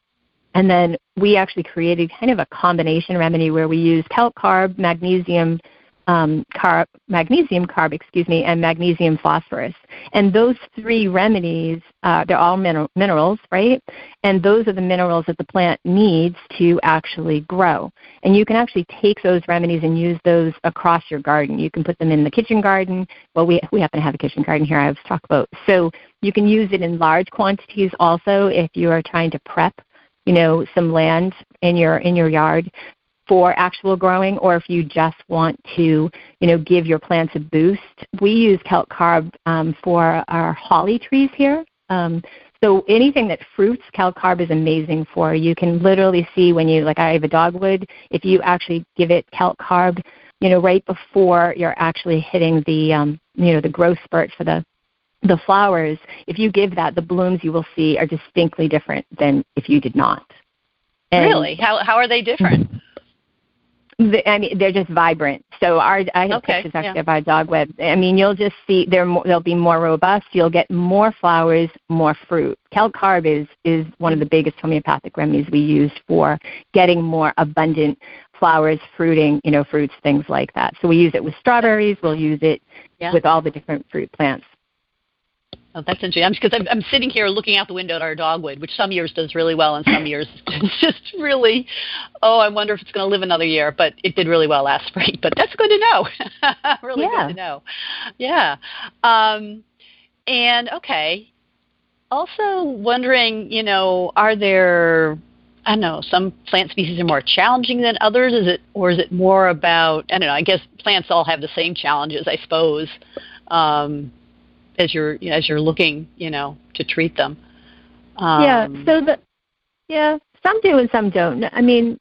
and then we actually created kind of a combination remedy where we use calc carb, magnesium um, carb, magnesium carb, excuse me, and magnesium phosphorus. And those three remedies, uh, they're all mineral, minerals, right? And those are the minerals that the plant needs to actually grow. And you can actually take those remedies and use those across your garden. You can put them in the kitchen garden. Well, we we happen to have a kitchen garden here. I was talk about. So you can use it in large quantities also if you are trying to prep you know some land in your in your yard for actual growing or if you just want to, you know, give your plants a boost. We use Calc Carb um, for our holly trees here. Um, so anything that fruits, Calc Carb is amazing for. You can literally see when you, like I have a dogwood, if you actually give it Calc Carb, you know, right before you're actually hitting the, um, you know, the growth spurt for the the flowers, if you give that, the blooms you will see are distinctly different than if you did not. And really? How how are they different? [LAUGHS] The, I mean, they're just vibrant. So our I have okay, pictures actually yeah. of our dogwood. I mean, you'll just see they're more, they'll be more robust. You'll get more flowers, more fruit. Calc carb is is one of the biggest homeopathic remedies we use for getting more abundant flowers, fruiting, you know, fruits, things like that. So we use it with strawberries. We'll use it yeah. with all the different fruit plants. Oh, that's interesting. Because I'm, I'm, sitting here looking out the window at our dogwood, which some years does really well, and some [LAUGHS] years it's just really, oh, I wonder if it's going to live another year. But it did really well last spring. But that's good to know. [LAUGHS] really yeah. good to know. Yeah. Um, and okay. Also wondering, you know, are there I don't know, some plant species are more challenging than others? Is it, or is it more about? I don't know. I guess plants all have the same challenges, I suppose. Um, as you're as you're looking, you know, to treat them. Um, yeah. So the yeah, some do and some don't. I mean,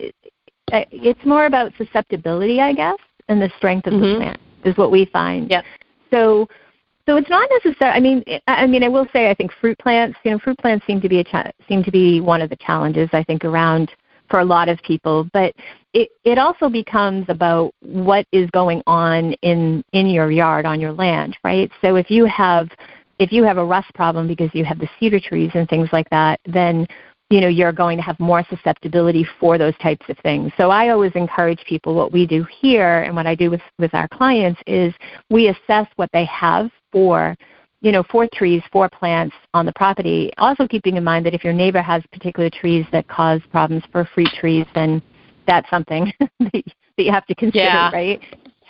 it's more about susceptibility, I guess, and the strength of mm-hmm. the plant is what we find. Yeah. So. So it's not necessary. I mean, I mean, I will say, I think fruit plants. You know, fruit plants seem to be a cha- seem to be one of the challenges. I think around for a lot of people. But it, it also becomes about what is going on in, in your yard, on your land, right? So if you have if you have a rust problem because you have the cedar trees and things like that, then you know you're going to have more susceptibility for those types of things. So I always encourage people what we do here and what I do with, with our clients is we assess what they have for you know, for trees, for plants on the property. Also keeping in mind that if your neighbor has particular trees that cause problems for fruit trees, then that's something [LAUGHS] that you have to consider, yeah. right?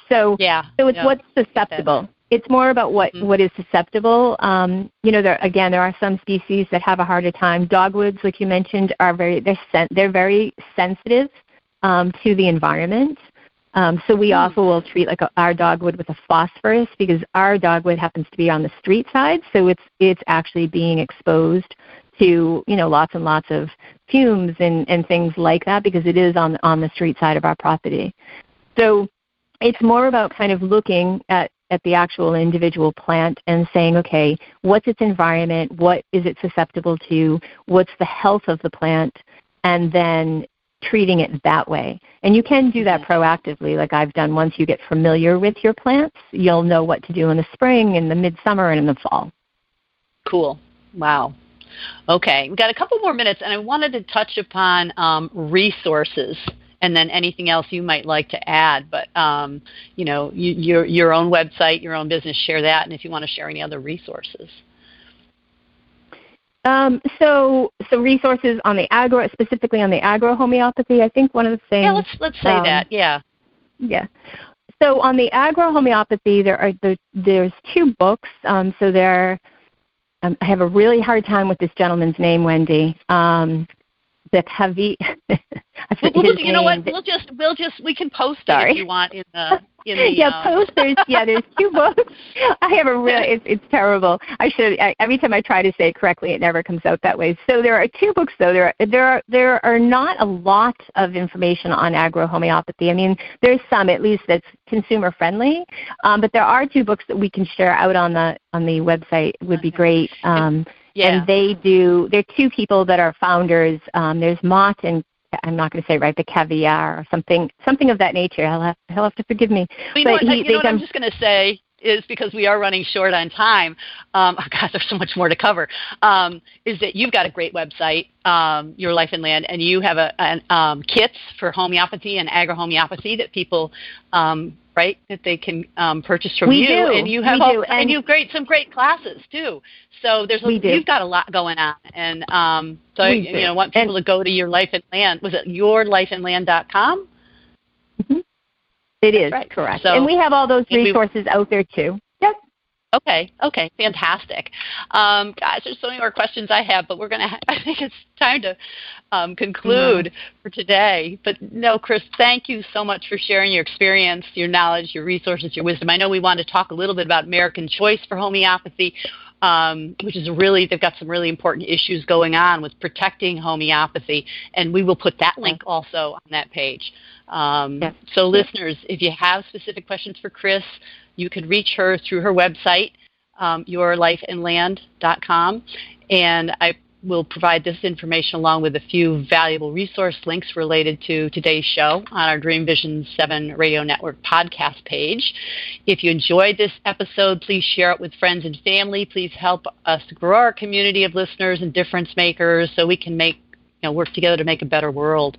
So, yeah. so it's yeah. what's susceptible. It's more about what mm-hmm. what is susceptible. Um, you know, there again, there are some species that have a harder time. Dogwoods, like you mentioned, are very they're sen- they're very sensitive um, to the environment. Um, so we also will treat like a, our dogwood with a phosphorus because our dogwood happens to be on the street side, so it's it's actually being exposed to you know lots and lots of fumes and and things like that because it is on on the street side of our property. So it's more about kind of looking at at the actual individual plant and saying, okay, what's its environment? What is it susceptible to? What's the health of the plant? And then treating it that way. And you can do that proactively, like I've done. Once you get familiar with your plants, you'll know what to do in the spring, in the midsummer, and in the fall. Cool. Wow. Okay, we've got a couple more minutes, and I wanted to touch upon um, resources and then anything else you might like to add. But um, you know, you, your your own website, your own business, share that, and if you want to share any other resources. Um, so, so resources on the agro, specifically on the agro homeopathy. I think one of the things. Yeah, let's let's say um, that. Yeah. Yeah. So on the agro homeopathy, there are the, there's two books. Um, so there, um, I have a really hard time with this gentleman's name, Wendy. Um, the Kavi. [LAUGHS] well, you know what? We'll just we'll just we can post Sorry. it if you want in the in the [LAUGHS] yeah um, post. There's yeah there's two books. [LAUGHS] I have a real it's it's terrible. I should I, every time I try to say it correctly, it never comes out that way. So there are two books though. There are, there are there are not a lot of information on agro homeopathy. I mean there's some at least that's consumer friendly, um, but there are two books that we can share out on the on the website. Would be great. Um, yeah. and they do. They're two people that are founders. Um, there's Mott and I'm not going to say right, the caviar or something, something of that nature. He'll have, he'll have to forgive me. Well, you know but what, he- you know what I'm just going to say is because we are running short on time. Um, oh [LAUGHS] God, there's so much more to cover. Um, is that you've got a great website, um, Your Life and Land, and you have a, an, um, kits for homeopathy and agro-homeopathy that people um, right? That they can um, purchase from we you, do. and you have all, and, and you have great some great classes too. So there's a, you've got a lot going on, and um, so I, you know want people to go to your life and land. Was it yourlifeandland.com? It is right. correct, So- and we have all those and we- resources out there too. Okay, okay, fantastic. Um, guys, there's so many more questions I have, but we're gonna. Ha- [LAUGHS] I think it's time to um, conclude for today. But no, Chris, thank you so much for sharing your experience, your knowledge, your resources, your wisdom. I know we want to talk a little bit about American Choice for homeopathy, um, which is really they've got some really important issues going on with protecting homeopathy, and we will put that link also on that page. Um, Yes. So, listeners, if you have specific questions for Chris, you can reach her through her website, um, yourlifeandland.com, and I will provide this information along with a few valuable resource links related to today's show on our Dream Vision 7 Radio Network podcast page. If you enjoyed this episode, please share it with friends and family. Please help us grow our community of listeners and difference makers so we can make know, work together to make a better world.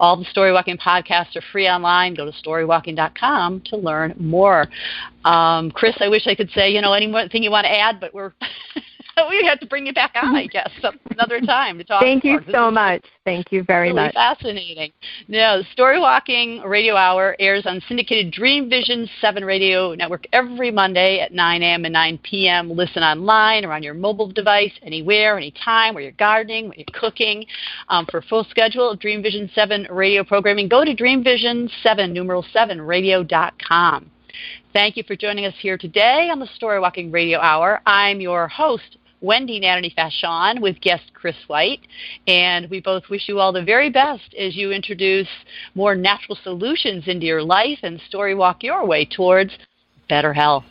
All the Story Walking podcasts are free online. Go to storywalking.com to learn more. Um, Chris, I wish I could say, you know, any more thing you want to add, but we're [LAUGHS] [LAUGHS] we have to bring you back on, I [LAUGHS] guess, another time to talk. Thank you more. This so much. Thank you very really much. fascinating. No, the Story Walking Radio Hour airs on syndicated Dream Vision 7 Radio Network every Monday at 9 a.m. and 9 p.m. Listen online or on your mobile device, anywhere, anytime, where you're gardening, where you're cooking. Um, for a full schedule of Dream Vision 7 radio programming, go to dreamvision7, numeral 7, radio.com. Thank you for joining us here today on the Story Walking Radio Hour. I'm your host, Wendy Nadherny Fachon, with guest Chris White, and we both wish you all the very best as you introduce more natural solutions into your life and story walk your way towards better health.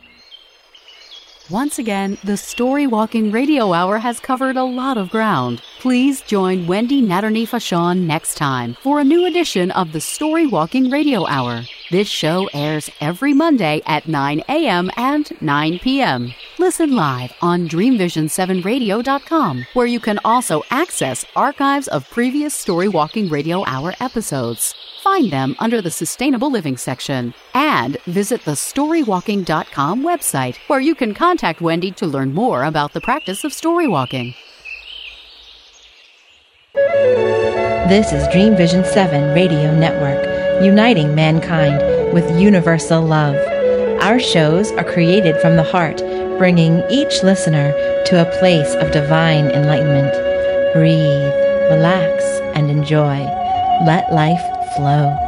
Once again, the Story Walking Radio Hour has covered a lot of ground. Please join Wendy Nadherny Fachon next time for a new edition of the Story Walking Radio Hour. This show airs every Monday at 9 a.m. and 9 p.m. Listen live on DreamVision7Radio.com, where you can also access archives of previous Story Walking Radio Hour episodes. Find them under the Sustainable Living section and visit the storywalking.com website where you can contact Wendy to learn more about the practice of story walking. This is Dream Vision 7 Radio Network, uniting mankind with universal love. Our shows are created from the heart, bringing each listener to a place of divine enlightenment. Breathe, relax, and enjoy. Let life flow.